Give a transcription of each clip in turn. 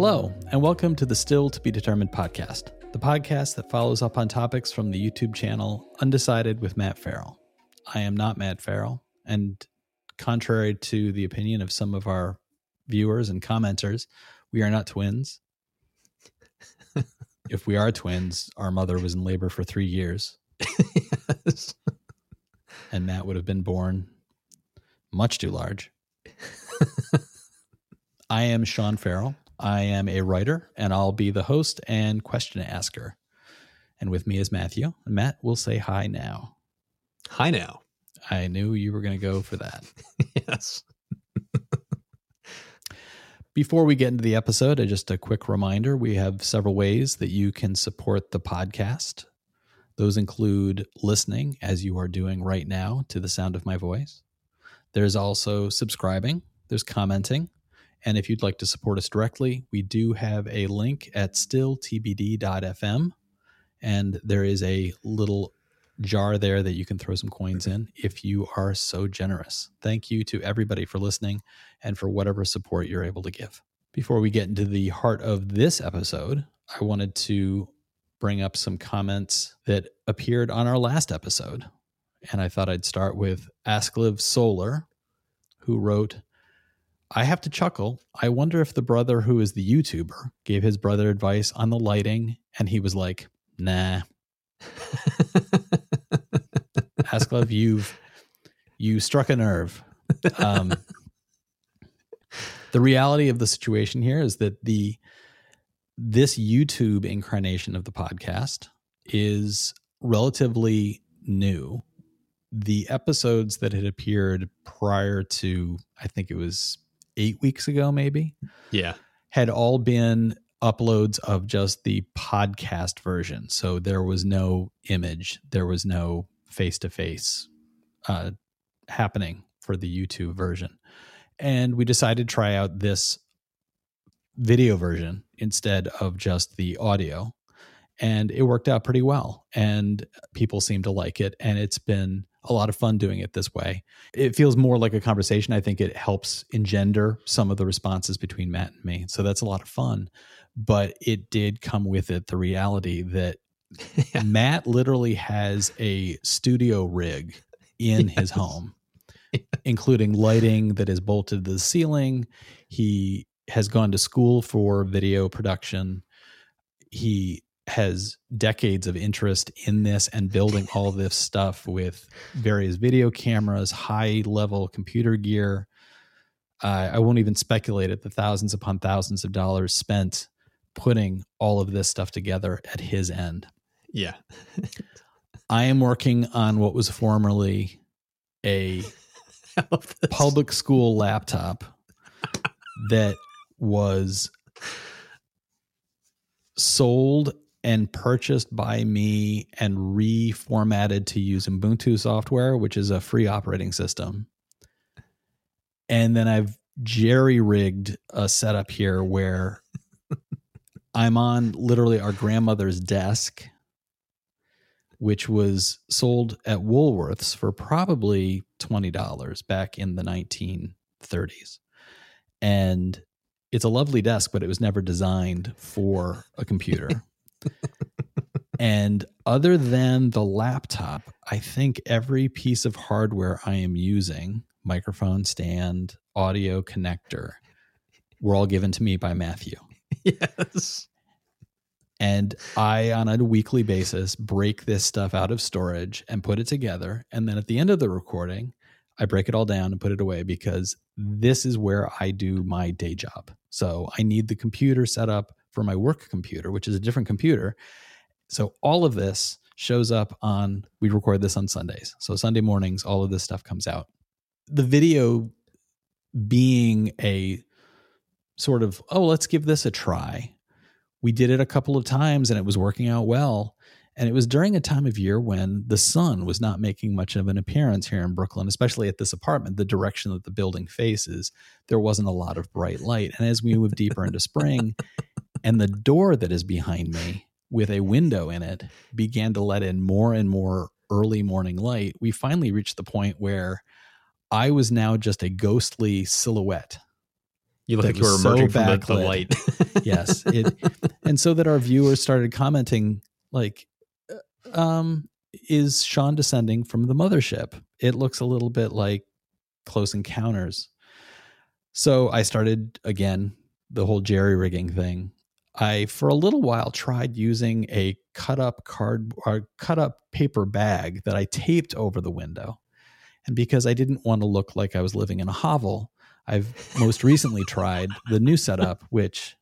Hello, and welcome to the Still to Be Determined podcast, the podcast that follows up on topics from the YouTube channel Undecided with Matt Farrell. I am not Matt Farrell, and contrary to the opinion of some of our viewers and commenters, we are not twins. if we are twins, our mother was in labor for three years. yes. And Matt would have been born much too large. I am Sean Farrell. I am a writer, and I'll be the host and question asker. And with me is Matthew. Matt will say hi now. Hi now. I knew you were going to go for that. yes. Before we get into the episode, just a quick reminder we have several ways that you can support the podcast. Those include listening, as you are doing right now, to the sound of my voice. There's also subscribing, there's commenting, and if you'd like to support us directly, we do have a link at stilltbd.fm. And there is a little jar there that you can throw some coins in if you are so generous. Thank you to everybody for listening and for whatever support you're able to give. Before we get into the heart of this episode, I wanted to bring up some comments that appeared on our last episode. And I thought I'd start with Askliv Solar, who wrote, I have to chuckle. I wonder if the brother who is the YouTuber gave his brother advice on the lighting and he was like, nah. Asklev, you've you struck a nerve. Um, the reality of the situation here is that the this YouTube incarnation of the podcast is relatively new. The episodes that had appeared prior to, I think it was eight weeks ago, maybe. Yeah. Had all been uploads of just the podcast version. So there was no image, there was no face to face happening for the YouTube version. And we decided to try out this video version instead of just the audio. And it worked out pretty well. And people seem to like it. And it's been a lot of fun doing it this way. It feels more like a conversation. I think it helps engender some of the responses between Matt and me. So that's a lot of fun. But it did come with it the reality that yeah. Matt literally has a studio rig in yes. his home, including lighting that is bolted to the ceiling. He has gone to school for video production. He has decades of interest in this and building all this stuff with various video cameras, high level computer gear. Uh, I won't even speculate at the thousands upon thousands of dollars spent putting all of this stuff together at his end. Yeah. I am working on what was formerly a public school laptop that was sold and purchased by me and reformatted to use Ubuntu software, which is a free operating system. And then I've jerry rigged a setup here where I'm on literally our grandmother's desk, which was sold at Woolworths for probably $20 back in the 1930s. And it's a lovely desk, but it was never designed for a computer. and other than the laptop, I think every piece of hardware I am using microphone stand, audio connector were all given to me by Matthew. Yes. And I, on a weekly basis, break this stuff out of storage and put it together. And then at the end of the recording, I break it all down and put it away because this is where I do my day job. So I need the computer set up for my work computer, which is a different computer. So all of this shows up on, we record this on Sundays. So Sunday mornings, all of this stuff comes out. The video being a sort of, oh, let's give this a try. We did it a couple of times and it was working out well. And it was during a time of year when the sun was not making much of an appearance here in Brooklyn, especially at this apartment, the direction that the building faces. There wasn't a lot of bright light. And as we move deeper into spring, and the door that is behind me with a window in it began to let in more and more early morning light, we finally reached the point where I was now just a ghostly silhouette You look like you were so emerging from the, the light. yes it and so that our viewers started commenting like uh, um is sean descending from the mothership? It looks a little bit like close encounters. So i started again the whole jerry rigging thing i for a little while tried using a cut up card or cut up paper bag that i taped over the window and because i didn't want to look like i was living in a hovel i've most recently tried the new setup which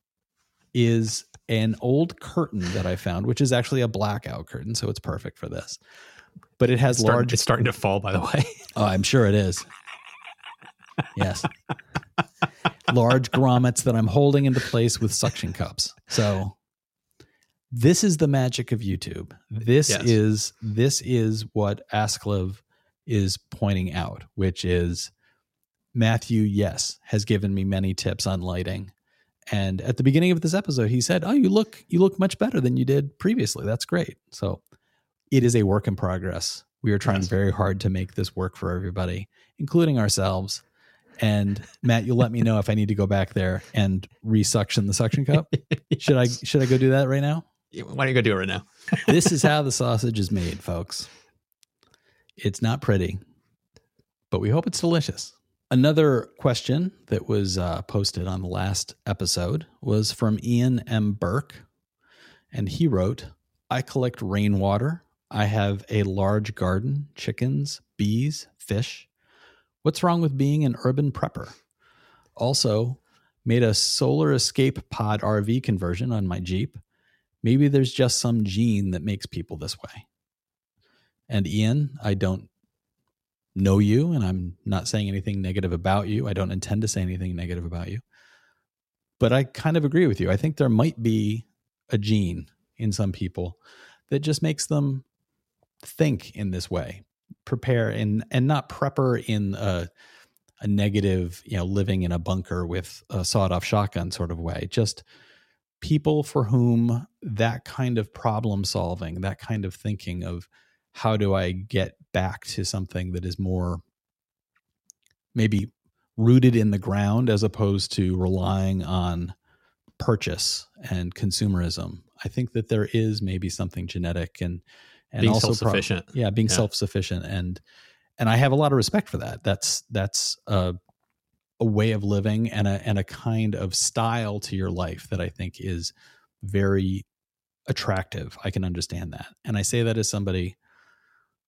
is an old curtain that I found, which is actually a blackout curtain, so it's perfect for this. But it has It's, starting, large. it's starting to fall, by the way. Oh, I'm sure it is. Yes, large grommets that I'm holding into place with suction cups. So this is the magic of YouTube. This Yes. is this is what Asklev is pointing out, which is Matthew, yes, has given me many tips on lighting. And at the beginning of this episode, he said, "Oh, you look you look much better than you did previously. That's great." So it is a work in progress. We are trying Yes. very hard to make this work for everybody, including ourselves. And Matt, you'll let me know if I need to go back there and resuction the suction cup. Should I should I go do that right now? Why don't you go do it right now? This is how the sausage is made, folks. It's not pretty, but we hope it's delicious. Another question that was uh, posted on the last episode was from Ian M. Burke. And he wrote I collect rainwater. I have a large garden, chickens, bees, fish. What's wrong with being an urban prepper? Also, made a solar escape pod RV conversion on my Jeep. Maybe there's just some gene that makes people this way. And Ian, I don't know you, and I'm not saying anything negative about you. I don't intend to say anything negative about you. But I kind of agree with you. I think there might be a gene in some people that just makes them think in this way, prepare and and not prepper in a a negative, you know, living in a bunker with a sawed-off shotgun sort of way. Just people for whom that kind of problem solving, that kind of thinking of how do I get back to something that is more maybe rooted in the ground as opposed to relying on purchase and consumerism. I think that there is maybe something genetic and and Being also prob- self-sufficient. yeah, being Yeah. self-sufficient and and I have a lot of respect for that. That's that's a a way of living and a and a kind of style to your life that I think is very attractive. I can understand that. And I say that as somebody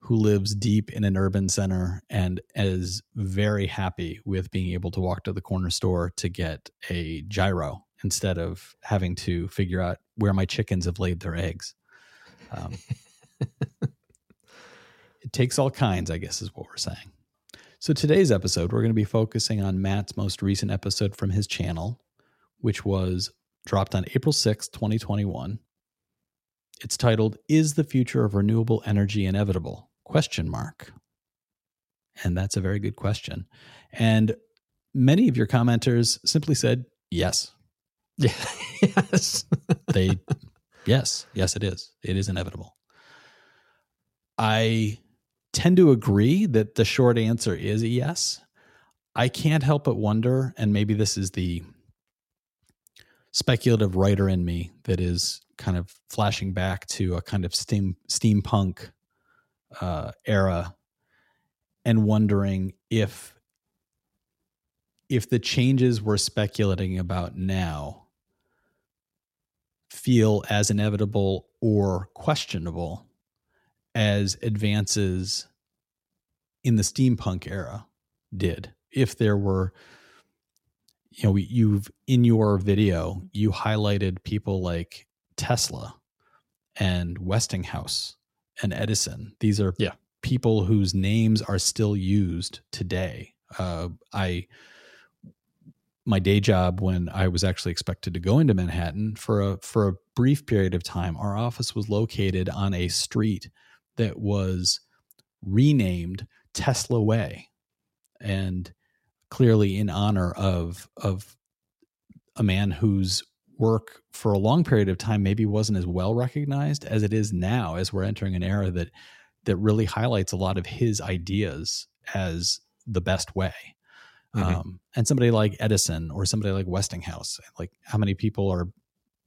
who lives deep in an urban center and is very happy with being able to walk to the corner store to get a gyro instead of having to figure out where my chickens have laid their eggs. Um, it takes all kinds, I guess, is what we're saying. So today's episode, we're going to be focusing on Matt's most recent episode from his channel, which was dropped on April 6th, 2021. It's titled Is the Future of Renewable Energy Inevitable? Question mark. And that's a very good question. And many of your commenters simply said yes. Yes. They yes, yes it is. It is inevitable. I tend to agree that the short answer is a yes. I can't help but wonder, and maybe this is the speculative writer in me that is kind of flashing back to a kind of steam steampunk uh, era, and wondering if if the changes we're speculating about now feel as inevitable or questionable as advances in the steampunk era did. If there were you know you've in your video you highlighted people like tesla and westinghouse and edison. These are Yeah. people whose names are still used today. Uh, i my day job when i was actually expected to go into manhattan for a for a brief period of time our office was located on a street that was renamed tesla way and clearly in honor of of a man whose work for a long period of time maybe wasn't as well recognized as it is now as we're entering an era that that really highlights a lot of his ideas as the best way Mhm. Um, and somebody like Edison or somebody like Westinghouse, like how many people are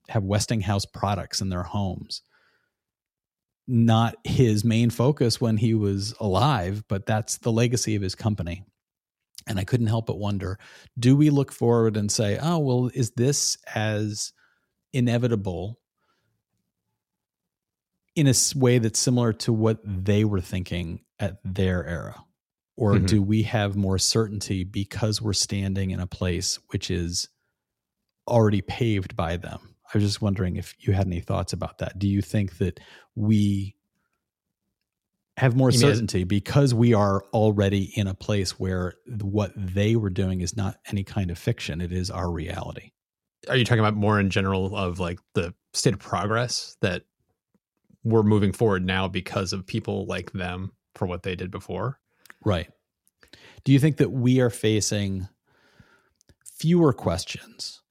have Westinghouse products in their homes? Not his main focus when he was alive, but that's the legacy of his company. And I couldn't help but wonder do we look forward and say, oh, well, is this as inevitable in a way that's similar to what they were thinking at their era? Or Mhm. do we have more certainty because we're standing in a place which is already paved by them? I was just wondering if you had any thoughts about that. Do you think that we have more You mean certainty because we are already in a place where what they were doing is not any kind of fiction, it is our reality? Are you talking about more in general of like the state of progress that we're moving forward now because of people like them for what they did before? Right. Do you think that we are facing fewer questions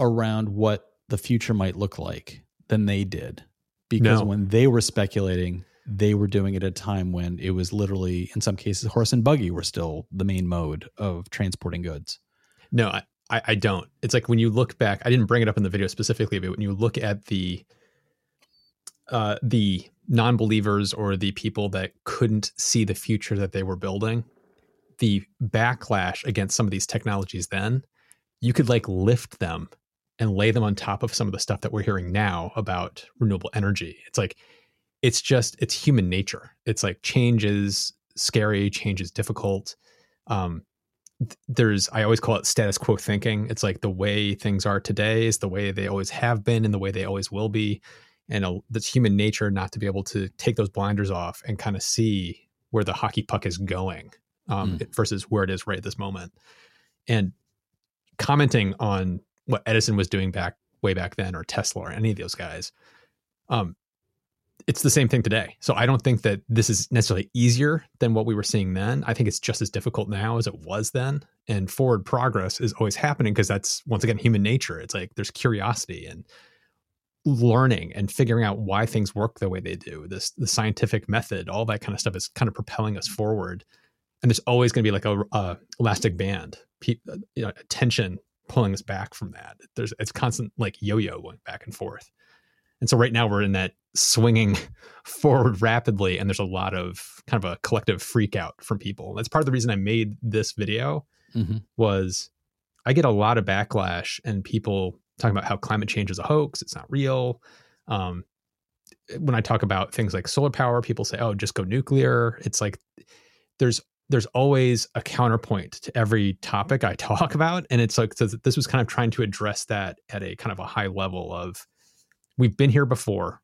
around what the future might look like than they did? Because No. when they were speculating, they were doing it at a time when it was literally, in some cases, horse and buggy were still the main mode of transporting goods. No, I, I I don't. It's like when you look back, I didn't bring it up in the video specifically, but when you look at the uh, the non-believers or the people that couldn't see the future that they were building, the backlash against some of these technologies then, you could like lift them and lay them on top of some of the stuff that we're hearing now about renewable energy. It's like it's just it's human nature. It's like change is scary, change is difficult. Um, there's I always call it status quo thinking. It's like the way things are today is the way they always have been and the way they always will be. And that's human nature not to be able to take those blinders off and kind of see where the hockey puck is going um, versus where it is right at this moment. And commenting on what Edison was doing back way back then, or Tesla, or any of those guys, um, it's the same thing today. So I don't think that this is necessarily easier than what we were seeing then. I think it's just as difficult now as it was then. And forward progress is always happening because that's once again human nature. It's like there's curiosity and learning and figuring out why things work the way they do. This the scientific method, all that kind of stuff is kind of propelling us forward. And there's always going to be like a, a elastic band, pe- uh, you know, tension pulling us back from that. There's it's constant like yo-yo going back and forth. And so right now we're in that swinging forward rapidly, and there's a lot of kind of a collective freak out from people. That's part of the reason I made this video Mhm. was I get a lot of backlash and people talking about how climate change is a hoax, it's not real. Um, when I talk about things like solar power, people say, "Oh, just go nuclear." It's like there's there's always a counterpoint to every topic I talk about, and it's like so this was kind of trying to address that at a kind of a high level of we've been here before,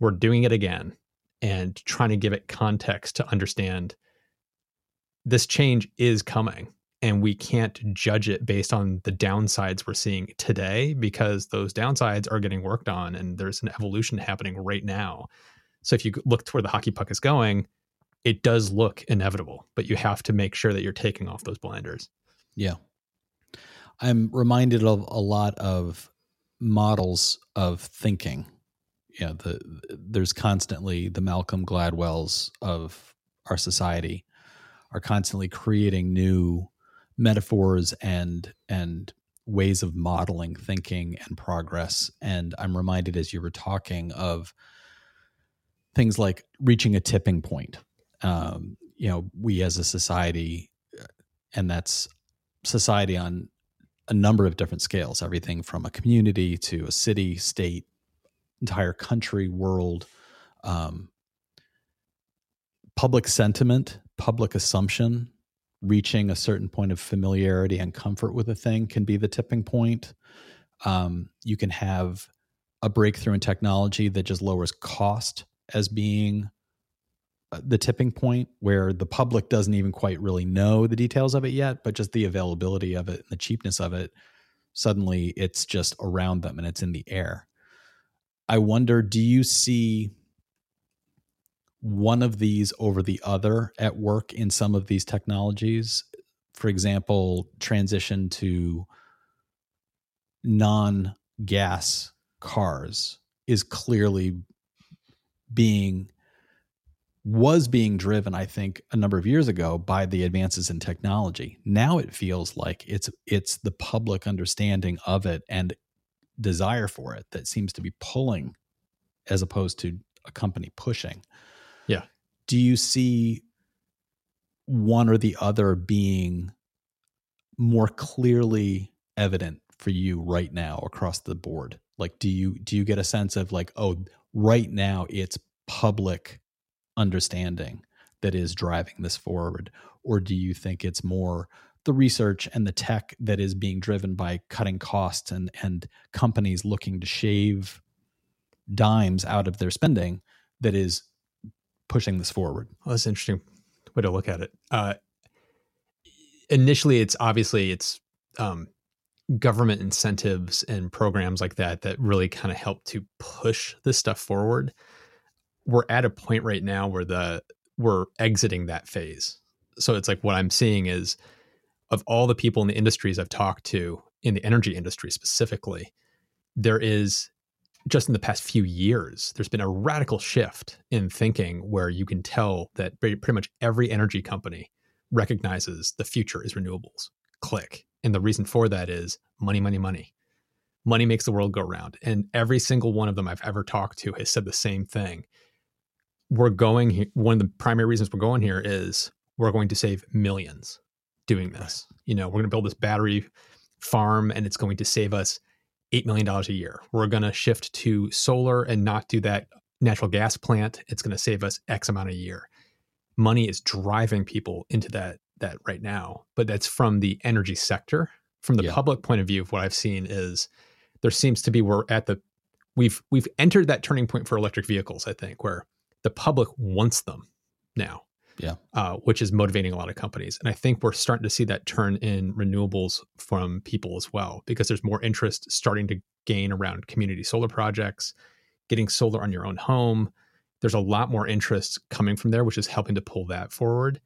we're doing it again, and trying to give it context to understand this change is coming and we can't judge it based on the downsides we're seeing today because those downsides are getting worked on and there's an evolution happening right now. So if you look to where the hockey puck is going, it does look inevitable, but you have to make sure that you're taking off those blinders. Yeah. I'm reminded of a lot of models of thinking. Yeah, the there's constantly the Malcolm Gladwells of our society are constantly creating new metaphors and and ways of modeling thinking and progress. And I'm reminded as you were talking of things like reaching a tipping point. Um, you know, we as a society, and that's society on a number of different scales, everything from a community to a city, state, entire country, world, um, public sentiment, public assumption, reaching a certain point of familiarity and comfort with a thing can be the tipping point. Um, you can have a breakthrough in technology that just lowers cost as being Uh, the tipping point where the public doesn't even quite really know the details of it yet, but just the availability of it and the cheapness of it, suddenly it's just around them and it's in the air. I wonder, do you see one of these over the other at work in some of these technologies? For example, transition to non gas cars is clearly being was being driven, I think, a number of years ago by the advances in technology. Now it feels like it's it's the public understanding of it and desire for it that seems to be pulling as opposed to a company pushing. Yeah. Do you see one or the other being more clearly evident for you right now across the board? Like do you do you get a sense of like oh right now it's public understanding that is driving this forward? Or do you think it's more the research and the tech that is being driven by cutting costs and and companies looking to shave dimes out of their spending that is pushing this forward? Well, that's an interesting way to look at it. Uh, initially it's obviously it's um, government incentives and programs like that that really kind of help to push this stuff forward we're at a point right now where the we're exiting that phase so it's like what i'm seeing is of all the people in the industries i've talked to in the energy industry specifically there is just in the past few years there's been a radical shift in thinking where you can tell that pretty much every energy company recognizes the future is renewables click and the reason for that is money, money, money. Money makes the world go round. And every single one of them I've ever talked to has said the same thing. We're going here. One of the primary reasons we're going here is we're going to save millions doing this. Right. You know, we're going to build this battery farm and it's going to save us $8 million a year. We're going to shift to solar and not do that natural gas plant. It's going to save us X amount a year. Money is driving people into that that right now, but that's from the energy sector. From the yeah. public point of view, of what I've seen is there seems to be we're at the we've we've entered that turning point for electric vehicles. I think where the public wants them now. Yeah, uh, which is motivating a lot of companies, and I think we're starting to see that turn in renewables from people as well because there's more interest starting to gain around community solar projects, getting solar on your own home. There's a lot more interest coming from there, which is helping to pull that forward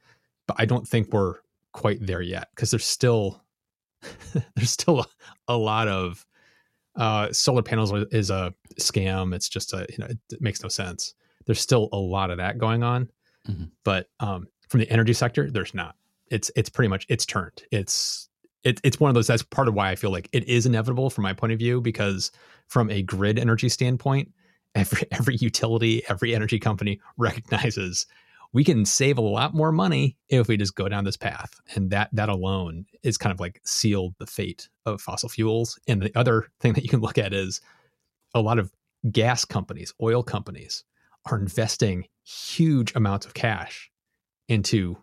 but I don't think we're quite there yet because there's still there's still a, a lot of uh, solar panels is a scam. It's just a you know it, it, makes no sense. There's still a lot of that going on, mm-hmm. but um, from the energy sector, there's not. It's it's pretty much it's turned. It's it, it's one of those. That's part of why I feel like it is inevitable from my point of view because from a grid energy standpoint, every every utility, every energy company recognizes we can save a lot more money if we just go down this path. And that that alone is kind of like sealed the fate of fossil fuels. And the other thing that you can look at is a lot of gas companies, oil companies are investing huge amounts of cash into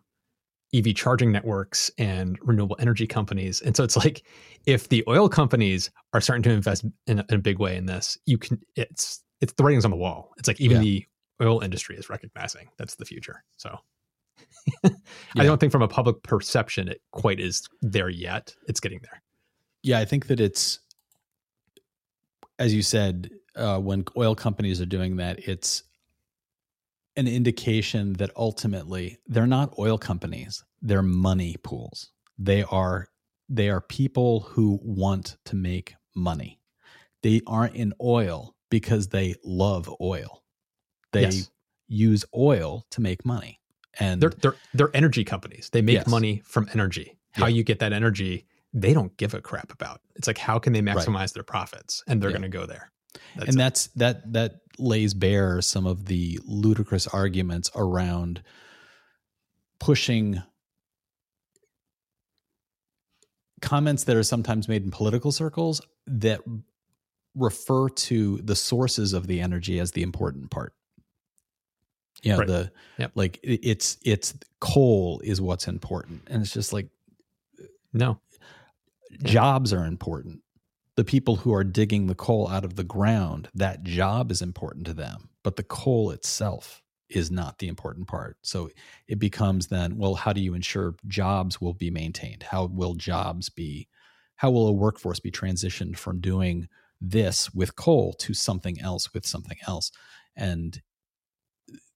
EV charging networks and renewable energy companies. And so it's like if the oil companies are starting to invest in a, in a big way in this, you can it's it's the writing's on the wall. It's like even yeah. the oil industry is recognizing that's the future. So yeah. I don't think from a public perception it quite is there yet. It's getting there. Yeah, I think that it's as you said, uh, when oil companies are doing that, it's an indication that ultimately they're not oil companies; they're money pools. They are they are people who want to make money. They aren't in oil because they love oil. They yes. use oil to make money. And they're they're they're energy companies. They make yes. money from energy. How yeah. you get that energy, they don't give a crap about. It's like how can they maximize right. their profits? And they're yeah. going to go there. That's and that's that that lays bare some of the ludicrous arguments around pushing comments that are sometimes made in political circles that refer to the sources of the energy as the important part. Yeah right. the yep. like it's it's coal is what's important. And it's just like no. jobs are important the people who are digging the coal out of the ground that job is important to them but the coal itself is not the important part. So it becomes then well how do you ensure jobs will be maintained? How will jobs be how will a workforce be transitioned from doing this with coal to something else with something else? And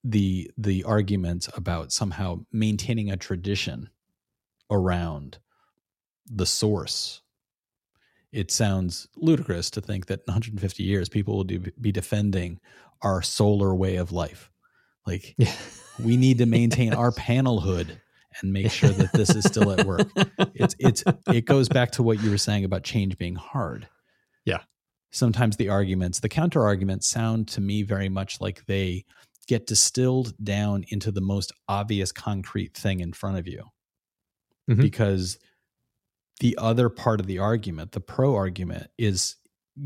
the the argument about somehow maintaining a tradition around the source it sounds ludicrous to think that in 150 years people will do, be defending our solar way of life like yeah. We need to maintain our panel hood and make sure that this is still at work. It's it's it goes back to what you were saying about change being hard. Yeah. Sometimes the arguments, the counter arguments sound to me very much like they get distilled down into the most obvious concrete thing in front of you. Mhm. Because the other part of the argument, the pro argument, is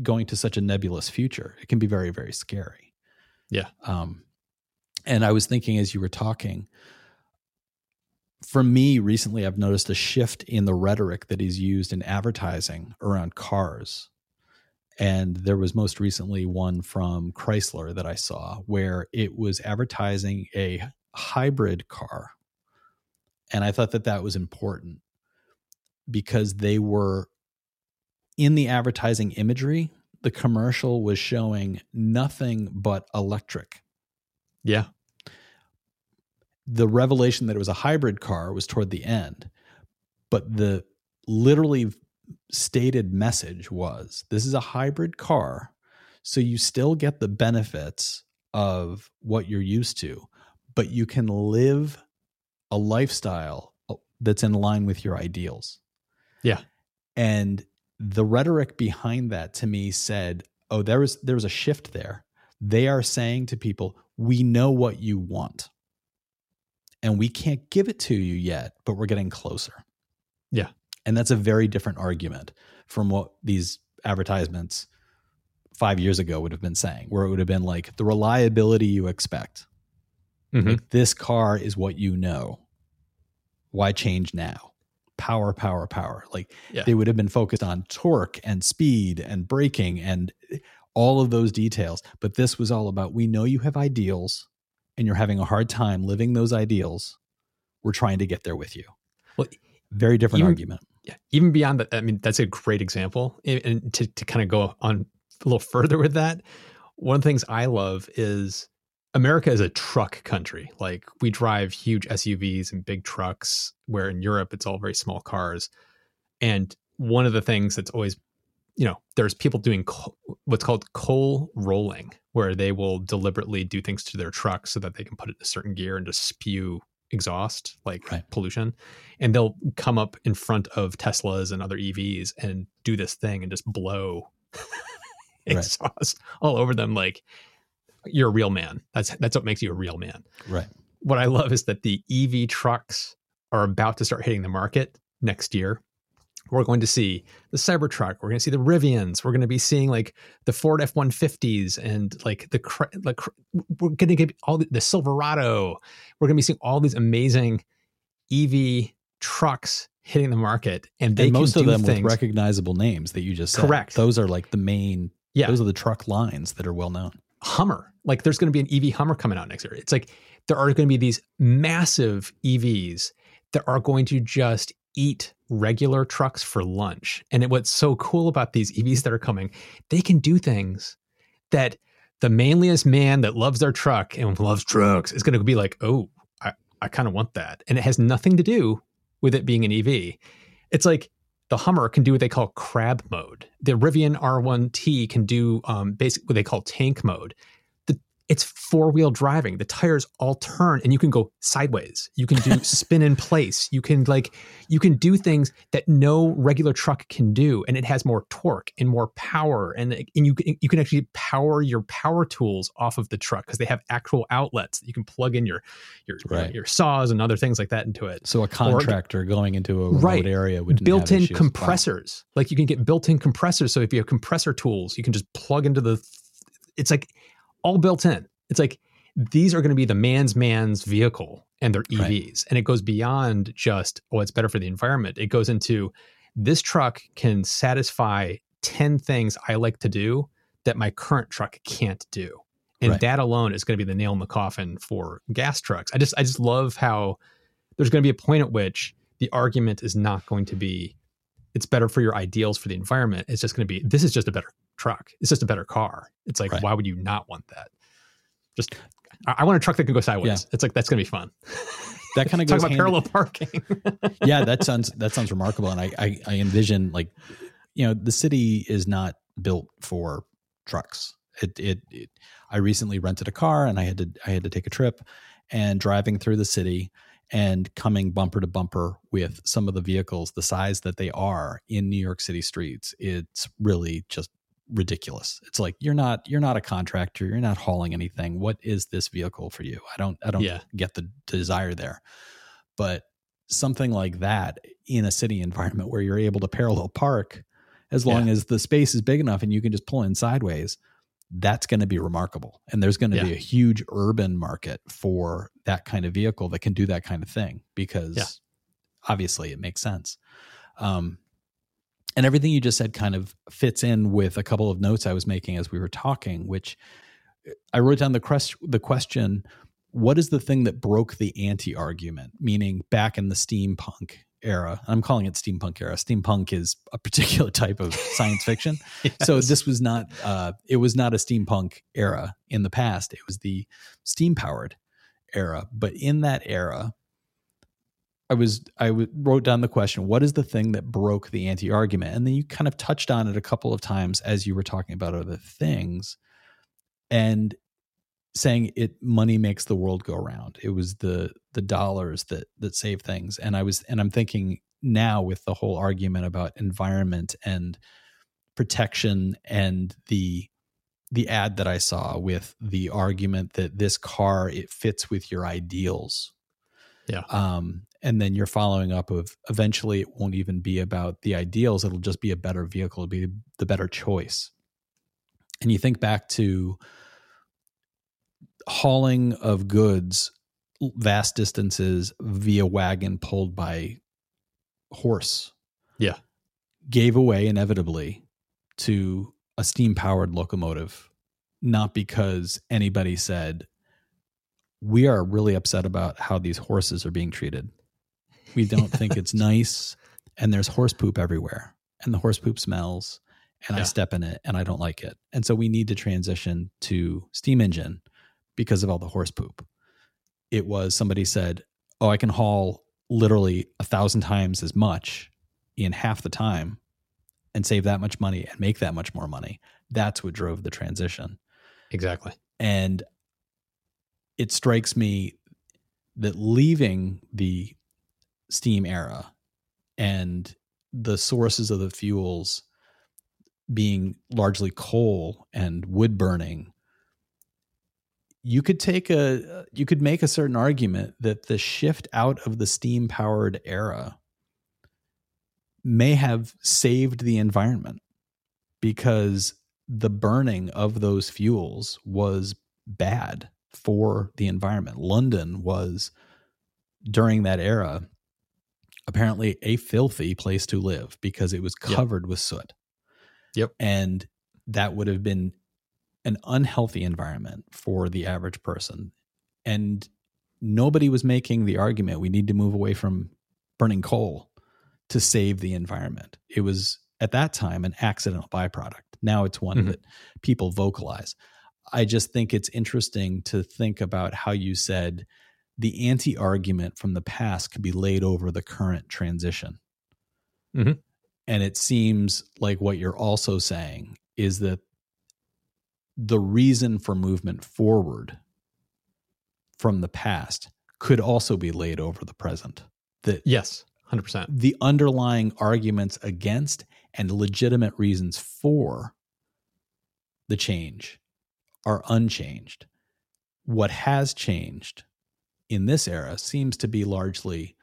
going to such a nebulous future. It can be very, very scary. Yeah. Um, and I was thinking as you were talking, for me recently, I've noticed a shift in the rhetoric that is used in advertising around cars. And there was most recently one from Chrysler that I saw where it was advertising a hybrid car. And I thought that that was important because they were in the advertising imagery, the commercial was showing nothing but electric. Yeah. The revelation that it was a hybrid car was toward the end, but the literally stated message was this is a hybrid car, so you still get the benefits of what you're used to, but you can live a lifestyle uh, that's in line with your ideals. Yeah. And the rhetoric behind that to me said, "Oh, there was there was a shift there. They are saying to people, we know what you want. And we can't give it to you yet, but we're getting closer." Yeah. And that's a very different argument from what these advertisements 5 years ago would have been saying, where it would have been like the reliability you expect. Mhm. Like this car is what you know. Why change now? Power, power, power. Like Yeah. they would have been focused on torque and speed and braking and all of those details. But this was all about we know you have ideals and you're having a hard time living those ideals. We're trying to get there with you. Well, Very different even- argument. yeah, even beyond that, I mean, that's a great example. And- to, to kind of go on a little further with that, one of the things I love is America is a truck country. Like we drive huge SUVs and big trucks, where in Europe it's all very small cars. And one of the things that's always, you know, there's people doing co- what's called coal rolling, where they will deliberately do things to their truck so that they can put it in a certain gear and just spew exhaust like Right. pollution and they'll come up in front of Teslas and other EVs and do this thing and just blow Right. exhaust all over them like you're a real man. That's that's what makes you a real man. Right. What I love is that the EV trucks are about to start hitting the market next year. We're going to see the Cybertruck. We're going to see the Rivians. We're going to be seeing like the Ford F one fifties and like the cr- like cr- we're going to get all the, the Silverado. We're going to be seeing all these amazing EV trucks hitting the market, and they and most of them things. with recognizable names that you just said. Correct. Those are like the main, yeah, those are the truck lines that are well known. Hummer. Like there's going to be an EV Hummer coming out next year. It's like there are going to be these massive EVs that are going to just eat regular trucks for lunch. And it, what's so cool about these EVs that are coming, they can do things that the manliest man that loves their truck and loves trucks is going to be like, oh, I, I kind of want that. And it has nothing to do with it being an EV. It's like the Hummer can do what they call crab mode. The Rivian R1T can do um, basically what they call tank mode. It's four wheel driving. The tires all turn, and you can go sideways. You can do spin in place. You can like you can do things that no regular truck can do, and it has more torque and more power. And and you can- you can actually power your power tools off of the truck because they have actual outlets that you can plug in your your uh, Right. your saws and other things like that into it So a contractor going into a remote Right. area would built-in issues. Wow. compressors. Like you can get built-in compressors. So if you have compressor tools, you can just plug into the. It's like all built in. It's like these are going to be the man's man's vehicle, and they're EVs, Right. and it goes beyond just oh, it's better for the environment. It goes into this truck can satisfy ten things I like to do that my current truck can't do, and Right. that alone is going to be the nail in the coffin for gas trucks. I just I just love how there's going to be a point at which the argument is not going to be it's better for your ideals for the environment. It's just going to be this is just a better truck. It's just a better car. It's like Right. why would you not want that? Just I, I want a truck that can go sideways. Yeah. It's like that's going to be fun. That kind of Talk goes about hand- parallel parking. yeah, that sounds that sounds remarkable, and I, I I envision like you know the city is not built for trucks. It, it it I recently rented a car and I had to I had to take a trip, and driving through the city and coming bumper to bumper with some of the vehicles the size that they are in New York City streets, it's really just ridiculous. It's like you're not you're not a contractor, you're not hauling anything. What is this vehicle for you? I don't I don't Yeah. get the desire there. But something like that in a city environment where you're able to parallel park as long as the space is big enough and you can just pull in sideways, that's going to be remarkable. And there's going to be a huge urban market for that kind of vehicle that can do that kind of thing because Yeah. obviously it makes sense. Um, and everything you just said kind of fits in with a couple of notes I was making as we were talking, which uh, I wrote down the quest- the question, what is the thing that broke the anti argument? Meaning back in the steampunk era. I'm calling it steampunk era. Steampunk is a particular type of science fiction. So this was not uh it was not a steampunk era in the past. It was the steam powered era. But in that era, I was I w- wrote down the question, what is the thing that broke the anti argument? And then you kind of touched on it a couple of times as you were talking about other things and saying it money makes the world go round. It was the the dollars that that save things. And I was and I'm thinking now with the whole argument about environment and protection and the the ad that I saw with the argument that this car it fits with your ideals. Yeah. Um, and then you're following up of eventually it won't even be about the ideals. It'll just be a better vehicle. It'll be the better choice. And you think back to hauling of goods vast distances via wagon pulled by horse. Yeah. Gave away inevitably to a steam powered locomotive, not because anybody said, we are really upset about how these horses are being treated. We don't think it's nice. And there's horse poop everywhere. And the horse poop smells. And I step in it and I don't like it. And so we need to transition to steam engine because of all the horse poop. It was somebody said, Oh, I can haul literally a thousand times as much in half the time and save that much money and make that much more money. That's what drove the transition. exactly. And it strikes me that leaving the steam era and the sources of the fuels being largely coal and wood burning you could take a you could make a certain argument that the shift out of the steam powered era may have saved the environment because the burning of those fuels was bad for the environment. London was during that era apparently a filthy place to live because it was Yep. covered with soot. Yep. And that would have been an unhealthy environment for the average person. And nobody was making the argument we need to move away from burning coal to save the environment. It was at that time an accidental byproduct. Now it's one Mhm. that people vocalize. I just think it's interesting to think about how you said the anti argument from the past could be laid over the current transition. Mhm. And it seems like what you're also saying is that the reason for movement forward from the past could also be laid over the present. That Yes, hundred percent. the underlying arguments against and legitimate reasons for the change are unchanged. What has changed in this era seems to be largely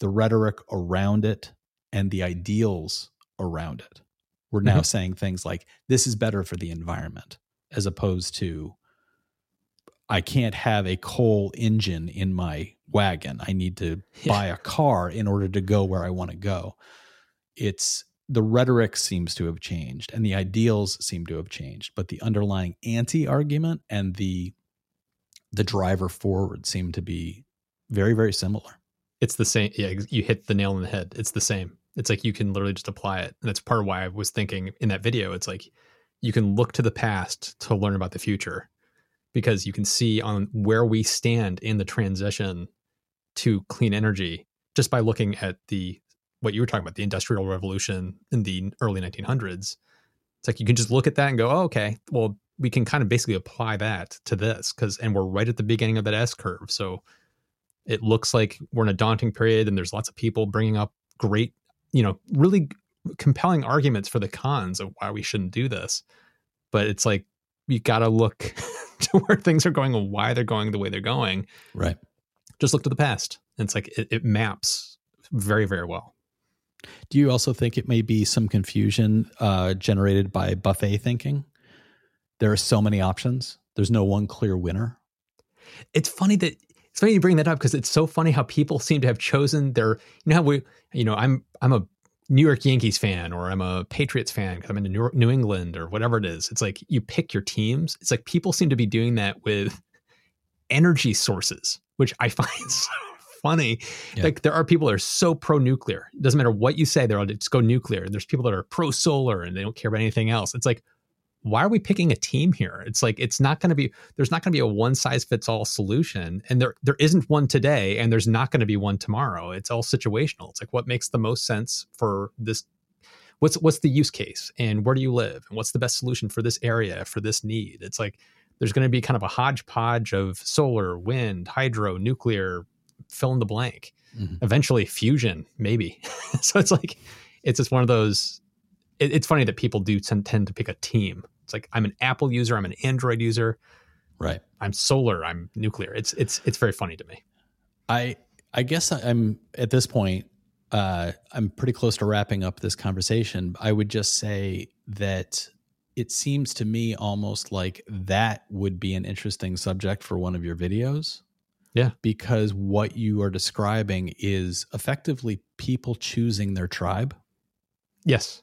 the rhetoric around it and the ideals around it. We're now Mhm. saying things like, this is better for the environment, as opposed to, I can't have a coal engine in my wagon. I need to Yeah. buy a car in order to go where I want to go. It's the rhetoric seems to have changed and the ideals seem to have changed, but the underlying anti argument and the the driver forward seem to be very, very similar. It's the same. Yeah, you hit the nail on the head. It's the same. It's like you can literally just apply it, and that's part of why I was thinking in that video. It's like you can look to the past to learn about the future, because you can see on where we stand in the transition to clean energy just by looking at the what you were talking about the industrial revolution in the early 1900s it's like you can just look at that and go oh, okay well we can kind of basically apply that to this because and we're right at the beginning of that S curve. So it looks like we're in a daunting period and there's lots of people bringing up great, you know, really compelling arguments for the cons of why we shouldn't do this. But it's like you got to look to where things are going and why they're going the way they're going. Right. Just look to the past. And it's like it, it maps very, very well. Do you also think it may be some confusion uh, generated by buffet thinking? There are so many options. There's no one clear winner. It's funny that it's funny you bring that up because it's so funny how people seem to have chosen their. You know how we, you know, I'm I'm a New York Yankees fan or I'm a Patriots fan because I'm in New, New England or whatever it is. It's like you pick your teams. It's like people seem to be doing that with energy sources, which I find so funny. Yeah. Like there are people that are so pro nuclear. It doesn't matter what you say, they're all just go nuclear. And There's people that are pro solar and they don't care about anything else. It's like, why are we picking a team here? It's like it's not going to be there's not going to be a one size fits all solution and there there isn't one today and there's not going to be one tomorrow. It's all situational. It's like what makes the most sense for this what's what's the use case and where do you live and what's the best solution for this area for this need? It's like there's going to be kind of a hodgepodge of solar, wind, hydro, nuclear, fill in the blank. Mm-hmm. Eventually fusion, maybe. so it's like it's just one of those it, it's funny that people do tend, tend to pick a team. It's like I'm an Apple user, I'm an Android user, right? I'm solar, I'm nuclear. It's it's it's very funny to me. I I guess I'm at this point. Uh, I'm pretty close to wrapping up this conversation. I would just say that it seems to me almost like that would be an interesting subject for one of your videos. Yeah. Because what you are describing is effectively people choosing their tribe. Yes.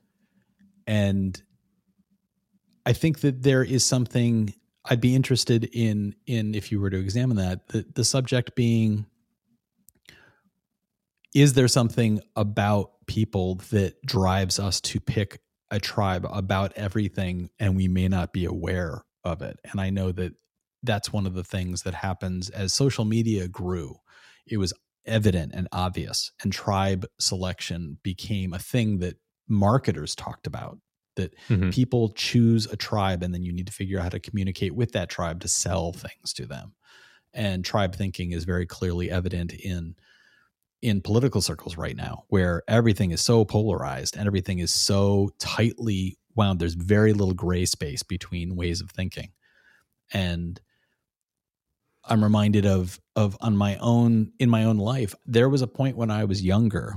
And I think that there is something I'd be interested in in if you were to examine that the, the subject being is there something about people that drives us to pick a tribe about everything and we may not be aware of it? And i know that that's one of the things that happens as social media grew. It was evident and obvious and tribe selection became a thing that marketers talked about that mm-hmm. people choose a tribe and then you need to figure out how to communicate with that tribe to sell things to them. And tribe thinking is very clearly evident in in political circles right now where everything is so polarized and everything is so tightly wound. There's very little gray space between ways of thinking. And i'm reminded of of on my own in my own life there was a point when i was younger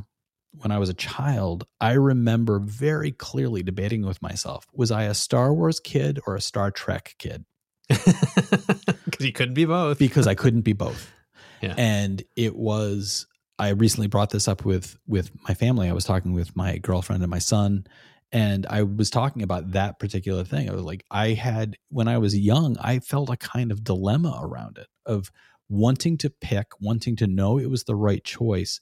when I was a child, I remember very clearly debating with myself was I a Star Wars kid or a Star Trek kid? Because you couldn't be both. because I couldn't be both. Yeah. And it was I recently brought this up with with my family. I was talking with my girlfriend and my son and I was talking about that particular thing. I was like I had when I was young, I felt a kind of dilemma around it of wanting to pick, wanting to know it was the right choice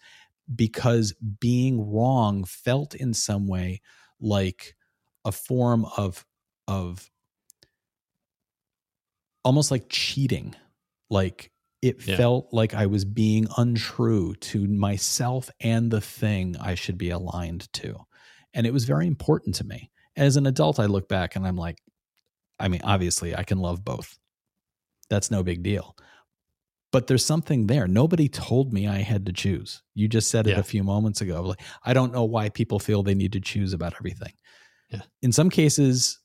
because being wrong felt in some way like a form of of almost like cheating. Like it yeah. felt like i was being untrue to myself and the thing i should be aligned to. And it was very important to me. As an adult i look back and i'm like i mean obviously i can love both. That's no big deal but there's something there. Nobody told me I had to choose. You just said it yeah. a few moments ago. Like, I don't know why people feel they need to choose about everything. Yeah. In some cases,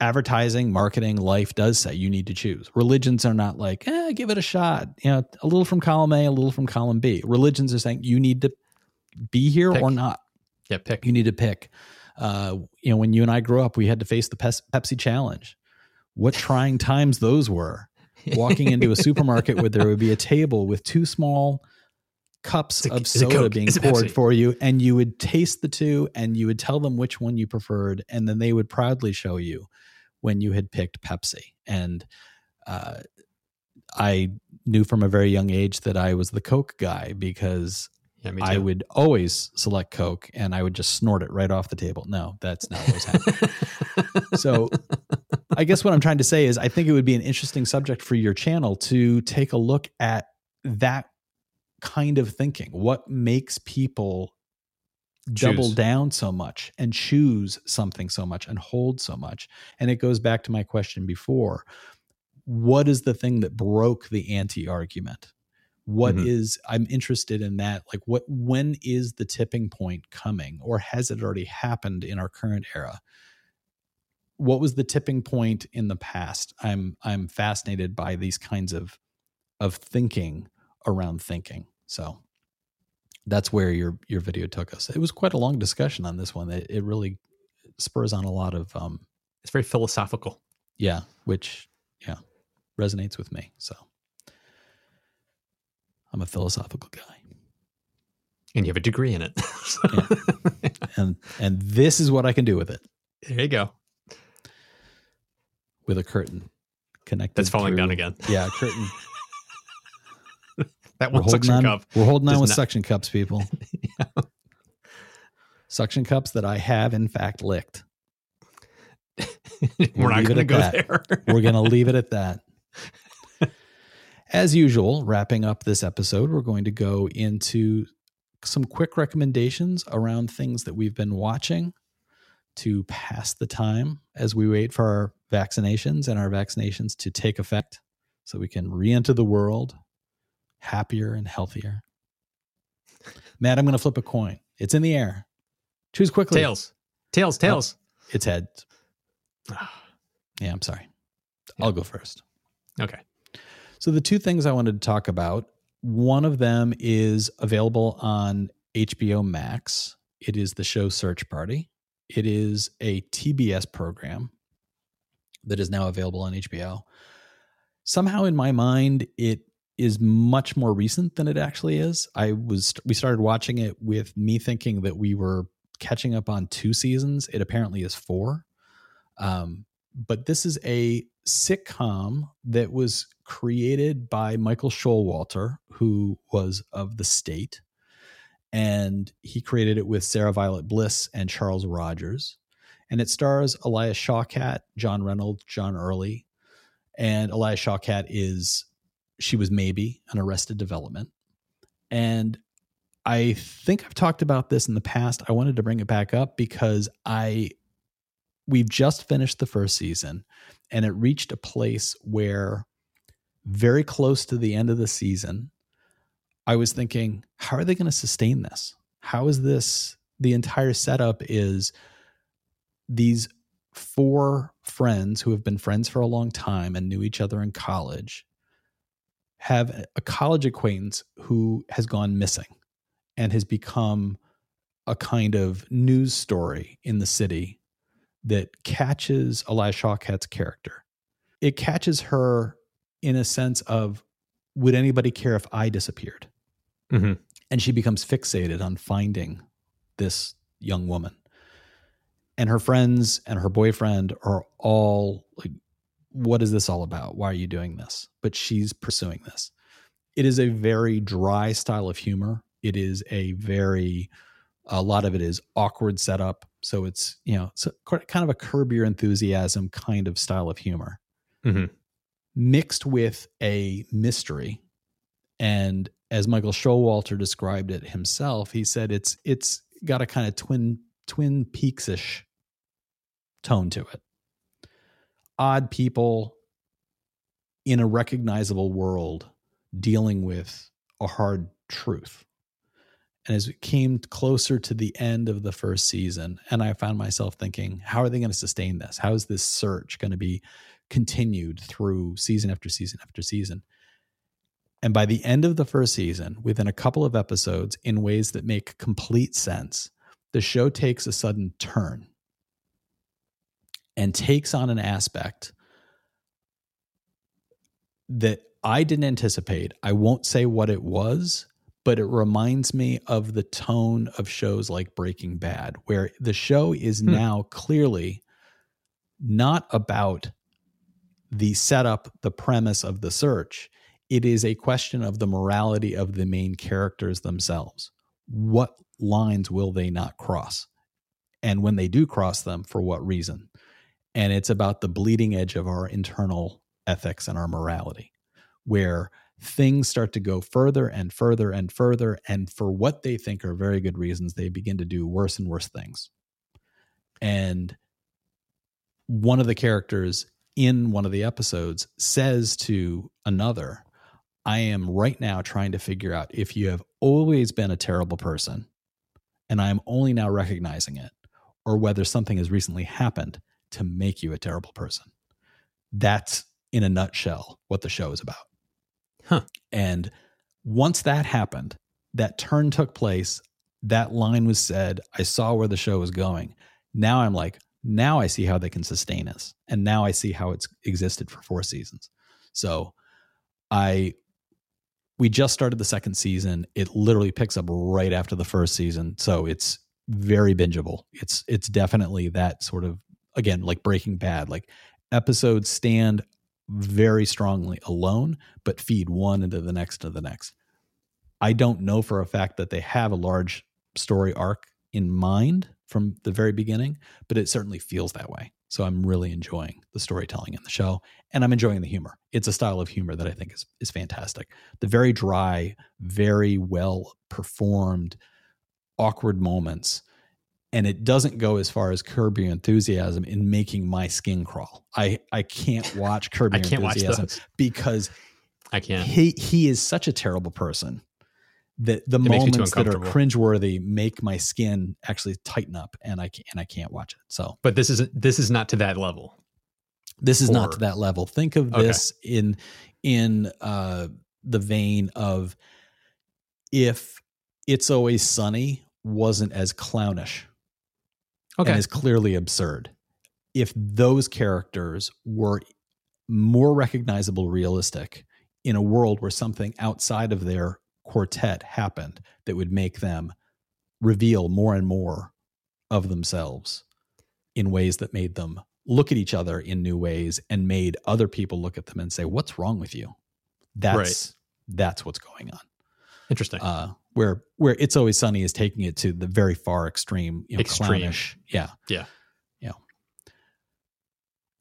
advertising, marketing, life does say you need to choose. Religions are not like, eh, give it a shot. You know, a little from column A, a little from column B. Religions are saying you need to be here pick. or not. Yeah, pick. You need to pick. Uh, you know, when you and I grew up, we had to face the Pepsi challenge. What trying times those were walking into a supermarket where there would be a table with two small cups a, of soda being poured for you and you would taste the two and you would tell them which one you preferred and then they would proudly show you when you had picked Pepsi and uh, I knew from a very young age that I was the Coke guy because yeah, I would always select Coke and I would just snort it right off the table. No, that's not what's happening. so I guess what I'm trying to say is I think it would be an interesting subject for your channel to take a look at that kind of thinking. What makes people double Choose. down so much and choose something so much and hold so much. And it goes back to my question before. What is the thing that broke the anti argument? What is Mhm. I'm interested in that like what when is the tipping point coming or has it already happened in our current era? What was the tipping point in the past? I'm I'm fascinated by these kinds of of thinking around thinking. So that's where your your video took us. It was quite a long discussion on this one. It, it really spurs on a lot of um It's very philosophical. yeah, which yeah resonates with me. So I'm a philosophical guy, And you have a degree in it. and and this is what I can do with it there you go. With a curtain connected. That's falling down again. Yeah, a curtain. That one suction on. cup. We're holding on with not- suction cups, people. Suction cups that I have in fact licked. We're not going to go that. there. We're going to leave it at that. As usual, wrapping up this episode, we're going to go into some quick recommendations around things that we've been watching to pass the time as we wait for our vaccinations and our vaccinations to take effect so we can re enter the world happier and healthier. Matt, I'm going to flip a coin. It's in the air. Choose quickly. tails. Tails, oh, tails. It's heads. Yeah, I'm sorry. I'll go first. Okay. So the two things I wanted to talk about, one of them is available on HBO Max. It is the show Search Party. It is a TBS program that is now available on HBO. Somehow in my mind it is much more recent than it actually is. I was we started watching it with me thinking that we were catching up on two seasons. It apparently is four. Um, but this is a sitcom that was created by Michael Showalter, who was of the state. And he created it with Sarah Violet Bliss and Charles Rogers. And it stars Elias Shawkat, John Reynolds, John Early. And Elias Shawkat is, she was maybe an arrested development. And I think I've talked about this in the past. I wanted to bring it back up because I we've just finished the first season and it reached a place where very close to the end of the season I was thinking how are they going to sustain this? How is this the entire setup is these four friends who have been friends for a long time and knew each other in college have a college acquaintance who has gone missing and has become a kind of news story in the city that catches Elias Shawkat's character. It catches her in a sense of would anybody care if I disappeared? hmm And she becomes fixated on finding this young woman. And her friends and her boyfriend are all like, what is this all about? Why are you doing this? But she's pursuing this. It is a very dry style of humor. It is a very, a lot of it is awkward setup. So it's, you know, so kind of a curb your enthusiasm kind of style of humor hmm mixed with a mystery. And as Michael Showalter described it himself, he said it's it's got a kind of twin twin peaks-ish tone to it. Odd people in a recognizable world dealing with a hard truth. And as it came closer to the end of the first season, and I found myself thinking, how are they going to sustain this? How is this search going to be continued through season after season after season? And by the end of the first season, within a couple of episodes, in ways that make complete sense, the show takes a sudden turn and takes on an aspect that I didn't anticipate. I won't say what it was, but it reminds me of the tone of shows like Breaking Bad, where the show is Hmm. now clearly not about the setup, the premise of the search. It is a question of the morality of the main characters themselves. What lines will they not cross? And when they do cross them, for what reason? And it's about the bleeding edge of our internal ethics and our morality, where things start to go further and further and further. And for what they think are very good reasons, they begin to do worse and worse things. And one of the characters in one of the episodes says to another, I am right now trying to figure out if you have always been a terrible person and I'm only now recognizing it, or whether something has recently happened to make you a terrible person. That's in a nutshell what the show is about. Huh. And once that happened, that turn took place, that line was said, I saw where the show was going. Now I'm like, now I see how they can sustain us. And now I see how it's existed for four seasons. So I we just started the second season. It literally picks up right after the first season. So it's very bingeable. It's it's definitely that sort of again, like Breaking Bad. Like episodes stand very strongly alone, but feed one into the next to the next. I don't know for a fact that they have a large story arc in mind from the very beginning, but it certainly feels that way. So I'm really enjoying the storytelling in the show and I'm enjoying the humor. It's a style of humor that I think is is fantastic. The very dry, very well performed awkward moments and it doesn't go as far as Curb Your Enthusiasm in making my skin crawl. I I can't watch Curb Your Enthusiasm because I can't. He he is such a terrible person that the it moments that are cringeworthy make my skin actually tighten up and I and I can't watch it. So, but this is this is not to that level. This is or, not to that level. Think of this okay. in in uh, the vein of if it's always sunny wasn't as clownish okay. and is clearly absurd. If those characters were more recognizable, realistic in a world where something outside of their quartet happened that would make them reveal more and more of themselves in ways that made them look at each other in new ways and made other people look at them and say, "What's wrong with you?" That's right. that's what's going on. Interesting. Uh, where where it's always sunny is taking it to the very far extreme, you know, extreme. clownish. Yeah, yeah, yeah.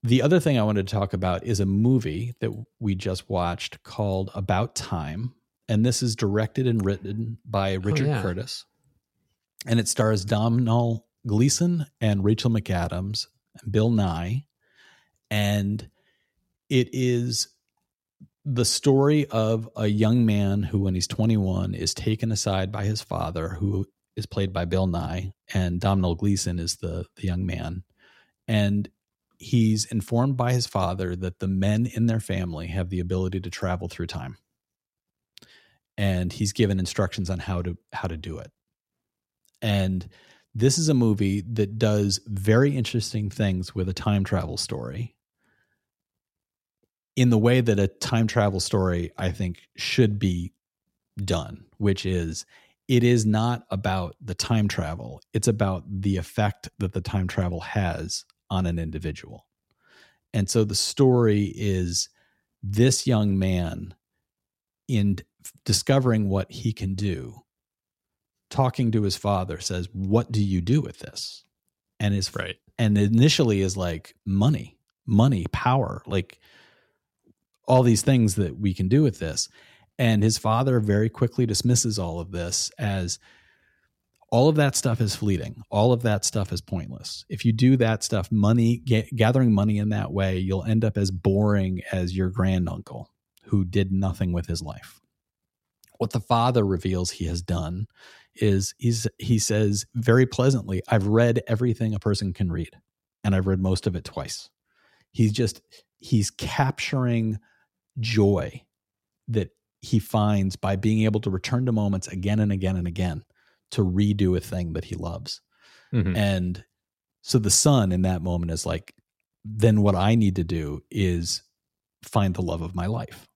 The other thing I wanted to talk about is a movie that we just watched called About Time and this is directed and written by oh, Richard oh, yeah. Curtis. And it stars Domhnall Gleeson and Rachel McAdams and Bill Nighy. And it is the story of a young man who, when he's 21, is taken aside by his father, who is played by Bill Nighy, and Domhnall Gleeson is the, the young man. And he's informed by his father that the men in their family have the ability to travel through time and he's given instructions on how to how to do it. And this is a movie that does very interesting things with a time travel story in the way that a time travel story I think should be done, which is it is not about the time travel, it's about the effect that the time travel has on an individual. And so the story is this young man in discovering what he can do, talking to his father says, "What do you do with this?" And his right, and initially is like money, money, power, like all these things that we can do with this. And his father very quickly dismisses all of this as all of that stuff is fleeting. All of that stuff is pointless. If you do that stuff, money, gathering money in that way, you'll end up as boring as your granduncle who did nothing with his life what the father reveals he has done is he's he says very pleasantly i've read everything a person can read and i've read most of it twice he's just he's capturing joy that he finds by being able to return to moments again and again and again to redo a thing that he loves mm-hmm. and so the son in that moment is like then what i need to do is find the love of my life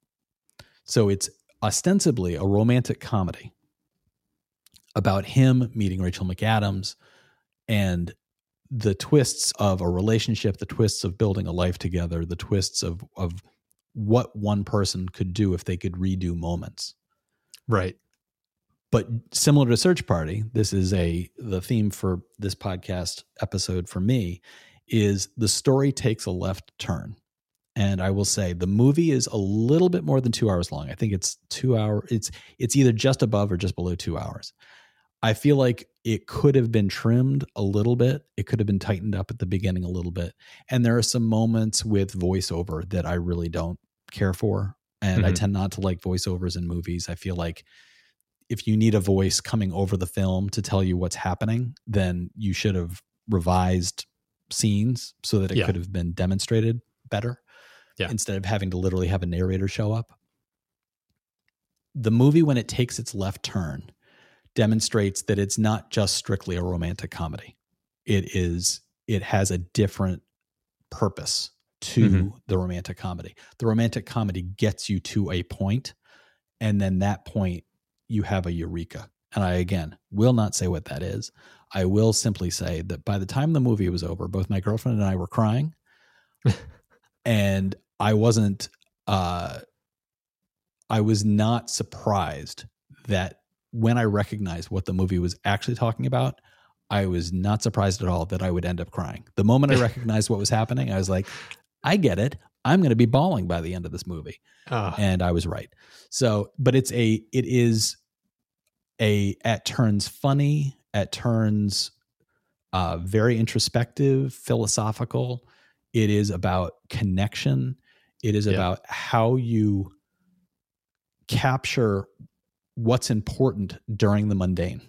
so it's ostensibly a romantic comedy about him meeting Rachel McAdams and the twists of a relationship, the twists of building a life together, the twists of of what one person could do if they could redo moments. Right. But similar to Search Party, this is a the theme for this podcast episode for me is the story takes a left turn And I will say the movie is a little bit more than two hours long. I think it's two hour. It's it's either just above or just below two hours. I feel like it could have been trimmed a little bit. It could have been tightened up at the beginning a little bit. And there are some moments with voiceover that I really don't care for. And mm-hmm. I tend not to like voiceovers in movies. I feel like if you need a voice coming over the film to tell you what's happening, then you should have revised scenes so that it yeah. could have been demonstrated better yeah. instead of having to literally have a narrator show up. The movie, when it takes its left turn, demonstrates that it's not just strictly a romantic comedy. It is, it has a different purpose to mm-hmm. the romantic comedy. The romantic comedy gets you to a point, and then that point you have a eureka. And I, again, will not say what that is. I will simply say that by the time the movie was over, both my girlfriend and I were crying. and I wasn't, uh, I was not surprised that when I recognized what the movie was actually talking about, I was not surprised at all that I would end up crying. The moment I recognized what was happening, I was like, I get it. I'm going to be bawling by the end of this movie. Oh. And I was right. So, but it's a, it is a at turns funny, at turns uh, very introspective, philosophical. It is about connection. It is yeah. about how you capture what's important during the mundane.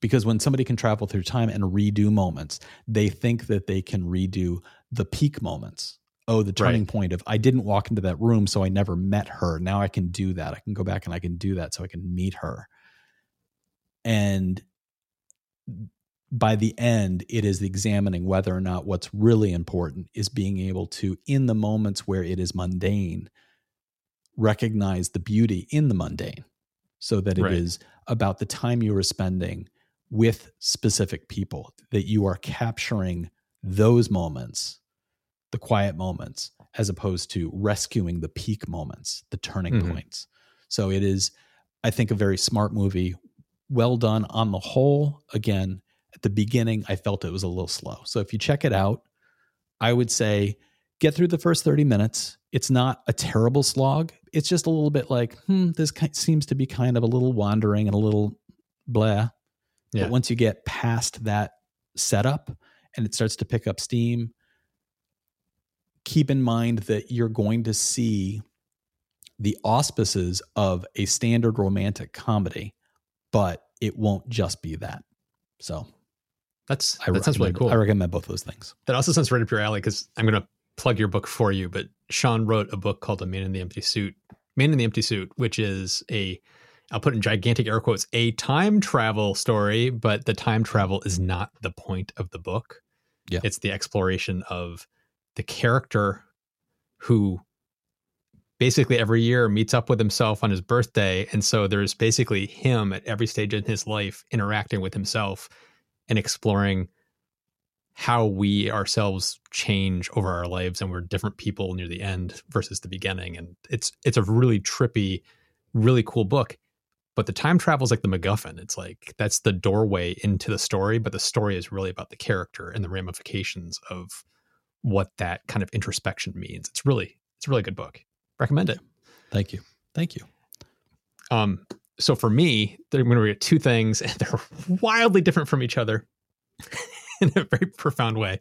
Because when somebody can travel through time and redo moments, they think that they can redo the peak moments. Oh, the turning right. point of I didn't walk into that room, so I never met her. Now I can do that. I can go back and I can do that so I can meet her. And by the end, it is examining whether or not what's really important is being able to, in the moments where it is mundane, recognize the beauty in the mundane so that it right. is about the time you are spending with specific people, that you are capturing those moments, the quiet moments, as opposed to rescuing the peak moments, the turning mm-hmm. points. So it is, I think, a very smart movie well done on the whole. Again, at the beginning, I felt it was a little slow. So if you check it out, I would say get through the first 30 minutes. It's not a terrible slog. It's just a little bit like, hmm, this seems to be kind of a little wandering and a little blah. Yeah. But once you get past that setup and it starts to pick up steam, keep in mind that you're going to see the auspices of a standard romantic comedy but it won't just be that. So that's I that sounds really cool. I recommend both those things. That also sounds right up your alley because I'm going to plug your book for you. But Sean wrote a book called "A Man in the Empty Suit," "Man in the Empty Suit," which is a I'll put in gigantic air quotes a time travel story, but the time travel is not the point of the book. Yeah, it's the exploration of the character who basically every year meets up with himself on his birthday. And so there's basically him at every stage in his life interacting with himself and exploring how we ourselves change over our lives and we're different people near the end versus the beginning. And it's it's a really trippy, really cool book. But the time travel is like the MacGuffin. It's like that's the doorway into the story, but the story is really about the character and the ramifications of what that kind of introspection means. It's really it's a really good book recommend it. Thank you. Thank you. Um, so for me, they're going to read two things, and they're wildly different from each other in a very profound way.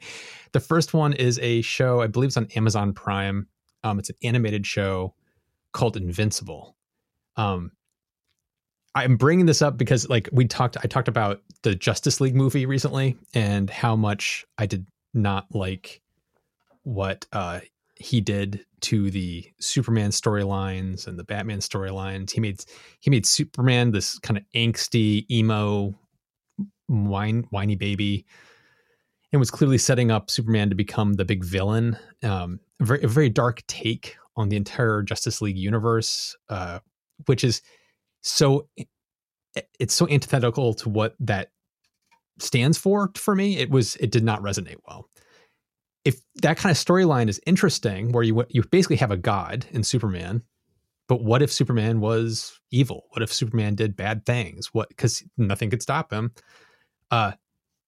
The first one is a show, I believe it's on Amazon Prime. Um, it's an animated show called Invincible. Um, I'm bringing this up because, like, we talked, I talked about the Justice League movie recently and how much I did not like what uh, he did to the Superman storylines and the Batman storylines. He made he made Superman this kind of angsty, emo, whine, whiny baby, and was clearly setting up Superman to become the big villain. Um, a very, a very dark take on the entire Justice League universe, uh, which is so it's so antithetical to what that stands for for me. It was it did not resonate well if that kind of storyline is interesting, where you you basically have a god in Superman, but what if Superman was evil? What if Superman did bad things? What because nothing could stop him. Uh,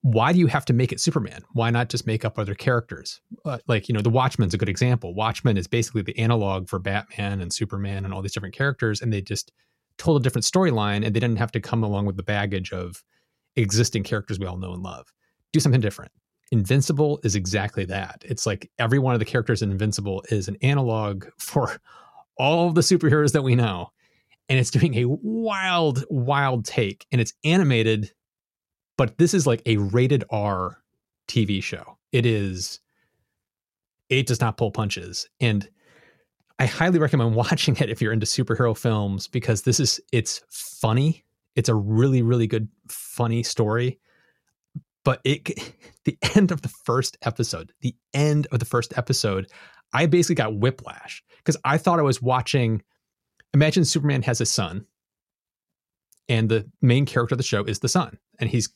why do you have to make it Superman? Why not just make up other characters? Uh, like, you know, The Watchmen's a good example. Watchmen is basically the analog for Batman and Superman and all these different characters, and they just told a different storyline and they didn't have to come along with the baggage of existing characters we all know and love. Do something different. Invincible is exactly that. It's like every one of the characters in Invincible is an analog for all the superheroes that we know. And it's doing a wild, wild take. And it's animated, but this is like a rated R TV show. It is, it does not pull punches. And I highly recommend watching it if you're into superhero films because this is, it's funny. It's a really, really good, funny story but it the end of the first episode the end of the first episode i basically got whiplash because i thought i was watching imagine superman has a son and the main character of the show is the son and he's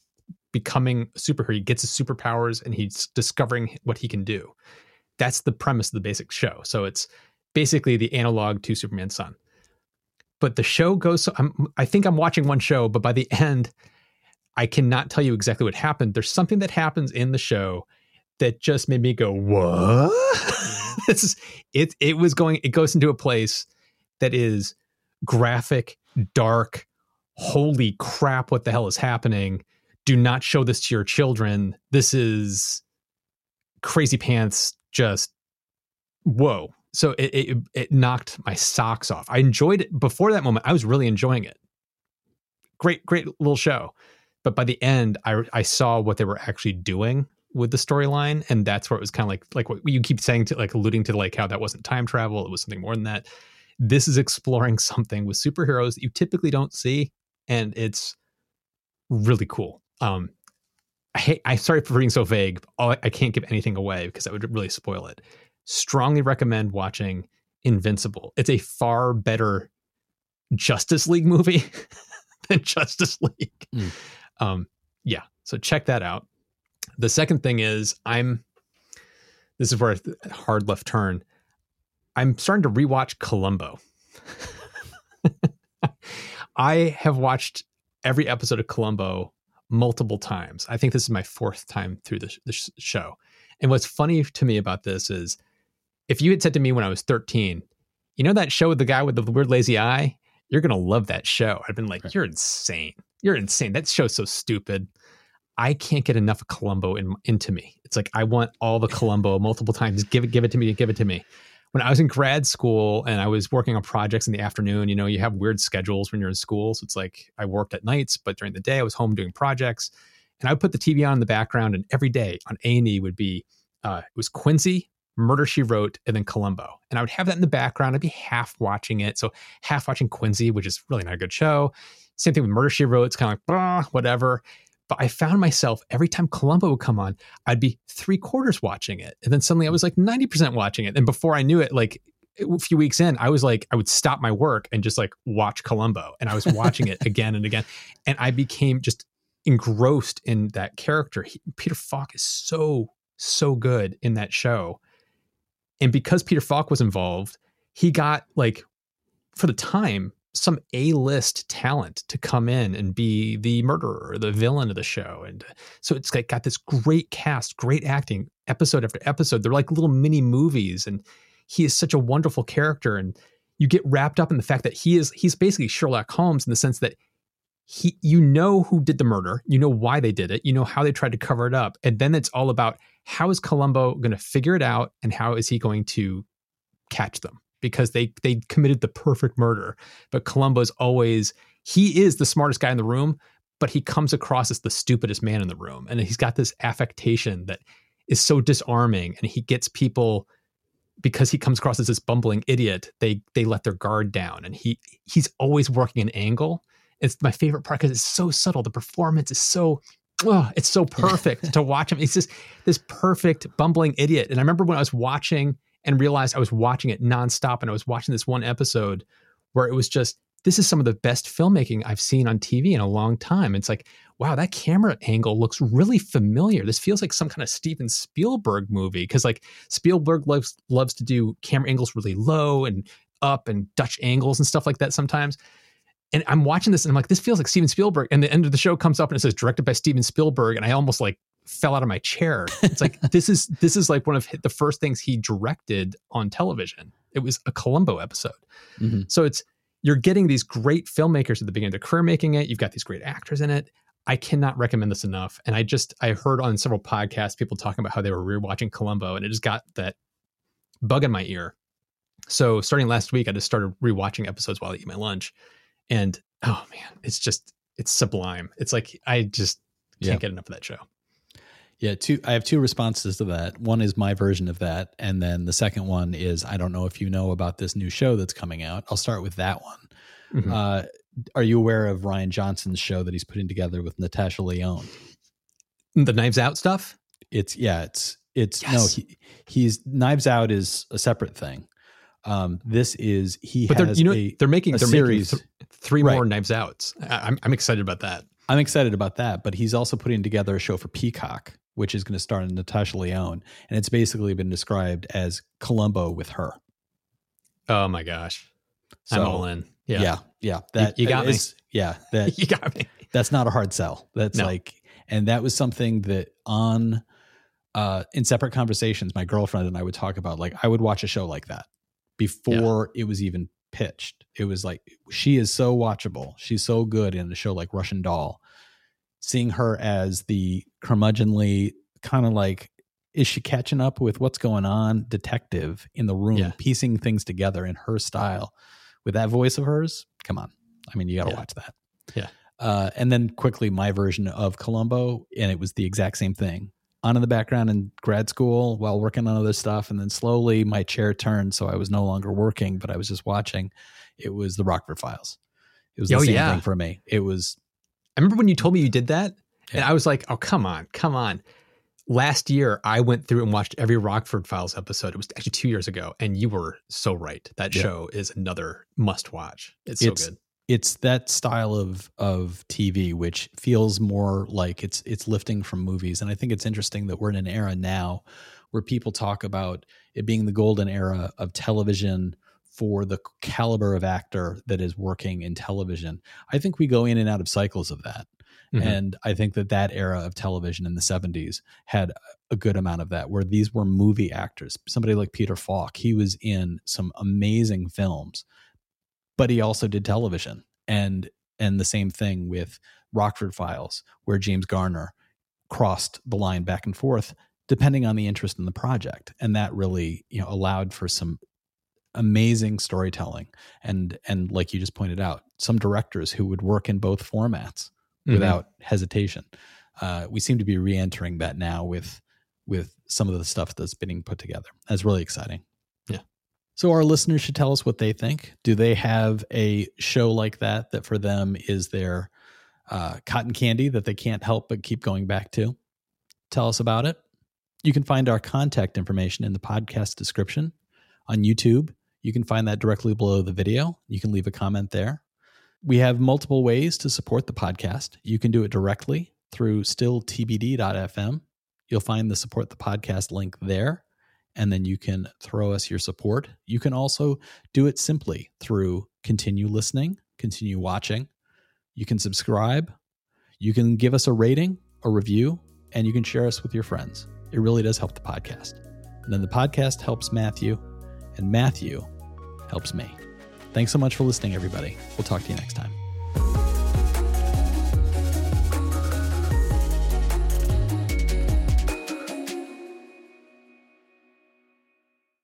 becoming a superhero he gets his superpowers and he's discovering what he can do that's the premise of the basic show so it's basically the analog to superman's son but the show goes so I'm, i think i'm watching one show but by the end I cannot tell you exactly what happened. There's something that happens in the show that just made me go, "What?" Mm-hmm. this is it. It was going. It goes into a place that is graphic, dark. Holy crap! What the hell is happening? Do not show this to your children. This is crazy pants. Just whoa. So it, it it knocked my socks off. I enjoyed it before that moment. I was really enjoying it. Great, great little show but by the end I, I saw what they were actually doing with the storyline and that's where it was kind of like like what you keep saying to like alluding to like how that wasn't time travel it was something more than that this is exploring something with superheroes that you typically don't see and it's really cool um i hate i'm sorry for being so vague i can't give anything away because that would really spoil it strongly recommend watching invincible it's a far better justice league movie than justice league mm. Um, yeah, so check that out. The second thing is I'm. This is where a hard left turn. I'm starting to rewatch Columbo. I have watched every episode of Columbo multiple times. I think this is my fourth time through the, the show. And what's funny to me about this is if you had said to me when I was 13, you know that show with the guy with the weird lazy eye? You're going to love that show. I've been like, right. you're insane. You're insane. That show's so stupid. I can't get enough of Columbo in, into me. It's like I want all the Columbo multiple times. Give it, give it to me, give it to me. When I was in grad school and I was working on projects in the afternoon, you know, you have weird schedules when you're in school. So it's like I worked at nights, but during the day I was home doing projects. And I would put the TV on in the background, and every day on A and E would be uh, it was Quincy, Murder She Wrote, and then Columbo. And I would have that in the background. I'd be half watching it. So half watching Quincy, which is really not a good show. Same thing with Murder She Wrote. It's kind of like whatever. But I found myself every time Columbo would come on, I'd be three quarters watching it, and then suddenly I was like ninety percent watching it. And before I knew it, like a few weeks in, I was like, I would stop my work and just like watch Columbo, and I was watching it again and again, and I became just engrossed in that character. He, Peter Falk is so so good in that show, and because Peter Falk was involved, he got like for the time some A-list talent to come in and be the murderer, the villain of the show, and so it's like got this great cast, great acting, episode after episode. They're like little mini movies, and he is such a wonderful character, and you get wrapped up in the fact that he is he's basically Sherlock Holmes in the sense that he you know who did the murder, you know why they did it, you know how they tried to cover it up, and then it's all about how is Columbo going to figure it out, and how is he going to catch them because they they committed the perfect murder. But Columbo's always he is the smartest guy in the room, but he comes across as the stupidest man in the room, and he's got this affectation that is so disarming, and he gets people because he comes across as this bumbling idiot. They they let their guard down, and he he's always working an angle. It's my favorite part because it's so subtle. The performance is so oh, it's so perfect to watch him. He's just this perfect bumbling idiot. And I remember when I was watching and realized I was watching it nonstop. And I was watching this one episode where it was just, this is some of the best filmmaking I've seen on TV in a long time. It's like, wow, that camera angle looks really familiar. This feels like some kind of Steven Spielberg movie because like Spielberg loves loves to do camera angles really low and up and Dutch angles and stuff like that sometimes. and I'm watching this and I'm like, this feels like Steven Spielberg. And the end of the show comes up and it says directed by Steven Spielberg. And I almost like fell out of my chair. It's like this is this is like one of the first things he directed on television. It was a Columbo episode. Mm-hmm. So it's you're getting these great filmmakers at the beginning of their career making it. You've got these great actors in it. I cannot recommend this enough. And I just I heard on several podcasts people talking about how they were rewatching Columbo, and it just got that bug in my ear. So starting last week, I just started rewatching episodes while I eat my lunch, and oh man, it's just it's sublime. It's like I just can't yeah. get enough of that show. Yeah, two. I have two responses to that. One is my version of that, and then the second one is I don't know if you know about this new show that's coming out. I'll start with that one. Mm-hmm. Uh, are you aware of Rian Johnson's show that he's putting together with Natasha Lyonne? The Knives Out stuff. It's yeah. It's it's yes. no. He, he's Knives Out is a separate thing. Um, this is he but has you know a, they're making they're series making th- three right. more Knives Outs. I, I'm I'm excited about that. I'm excited about that. But he's also putting together a show for Peacock which is going to star in Natasha Lyonne, and it's basically been described as Columbo with her. Oh my gosh, so, I'm all in. Yeah, yeah, yeah. That you, you got is, me. Yeah, that you got me. That's not a hard sell. That's no. like, and that was something that on uh in separate conversations, my girlfriend and I would talk about. Like, I would watch a show like that before yeah. it was even pitched. It was like she is so watchable. She's so good in a show like Russian Doll seeing her as the curmudgeonly kind of like is she catching up with what's going on detective in the room yeah. piecing things together in her style with that voice of hers? Come on. I mean you got to yeah. watch that. Yeah. Uh, and then quickly my version of columbo and it was the exact same thing. On in the background in grad school while working on other stuff and then slowly my chair turned so i was no longer working but i was just watching. It was the rockford files. It was the oh, same yeah. thing for me. It was I remember when you told me you did that, yeah. and I was like, "Oh, come on, come on." Last year, I went through and watched every Rockford Files episode. It was actually two years ago, and you were so right. That yeah. show is another must watch. It's so good. It's that style of of TV which feels more like it's it's lifting from movies, and I think it's interesting that we're in an era now where people talk about it being the golden era of television for the caliber of actor that is working in television. I think we go in and out of cycles of that. Mm-hmm. And I think that that era of television in the 70s had a good amount of that, where these were movie actors. Somebody like Peter Falk, he was in some amazing films, but he also did television. And and the same thing with Rockford Files, where James Garner crossed the line back and forth depending on the interest in the project and that really you know allowed for some amazing storytelling and and like you just pointed out some directors who would work in both formats mm-hmm. without hesitation. Uh, we seem to be re-entering that now with with some of the stuff that's being put together. That's really exciting. Yeah. So our listeners should tell us what they think. Do they have a show like that that for them is their uh, cotton candy that they can't help but keep going back to? Tell us about it. You can find our contact information in the podcast description. On youtube you can find that directly below the video. You can leave a comment there. We have multiple ways to support the podcast. You can do it directly through stilltbd.fm. You'll find the support the podcast link there, and then you can throw us your support. You can also do it simply through continue listening, continue watching. You can subscribe. You can give us a rating, a review, and you can share us with your friends. It really does help the podcast. And then the podcast helps Matthew and Matthew helps me. Thanks so much for listening, everybody. We'll talk to you next time.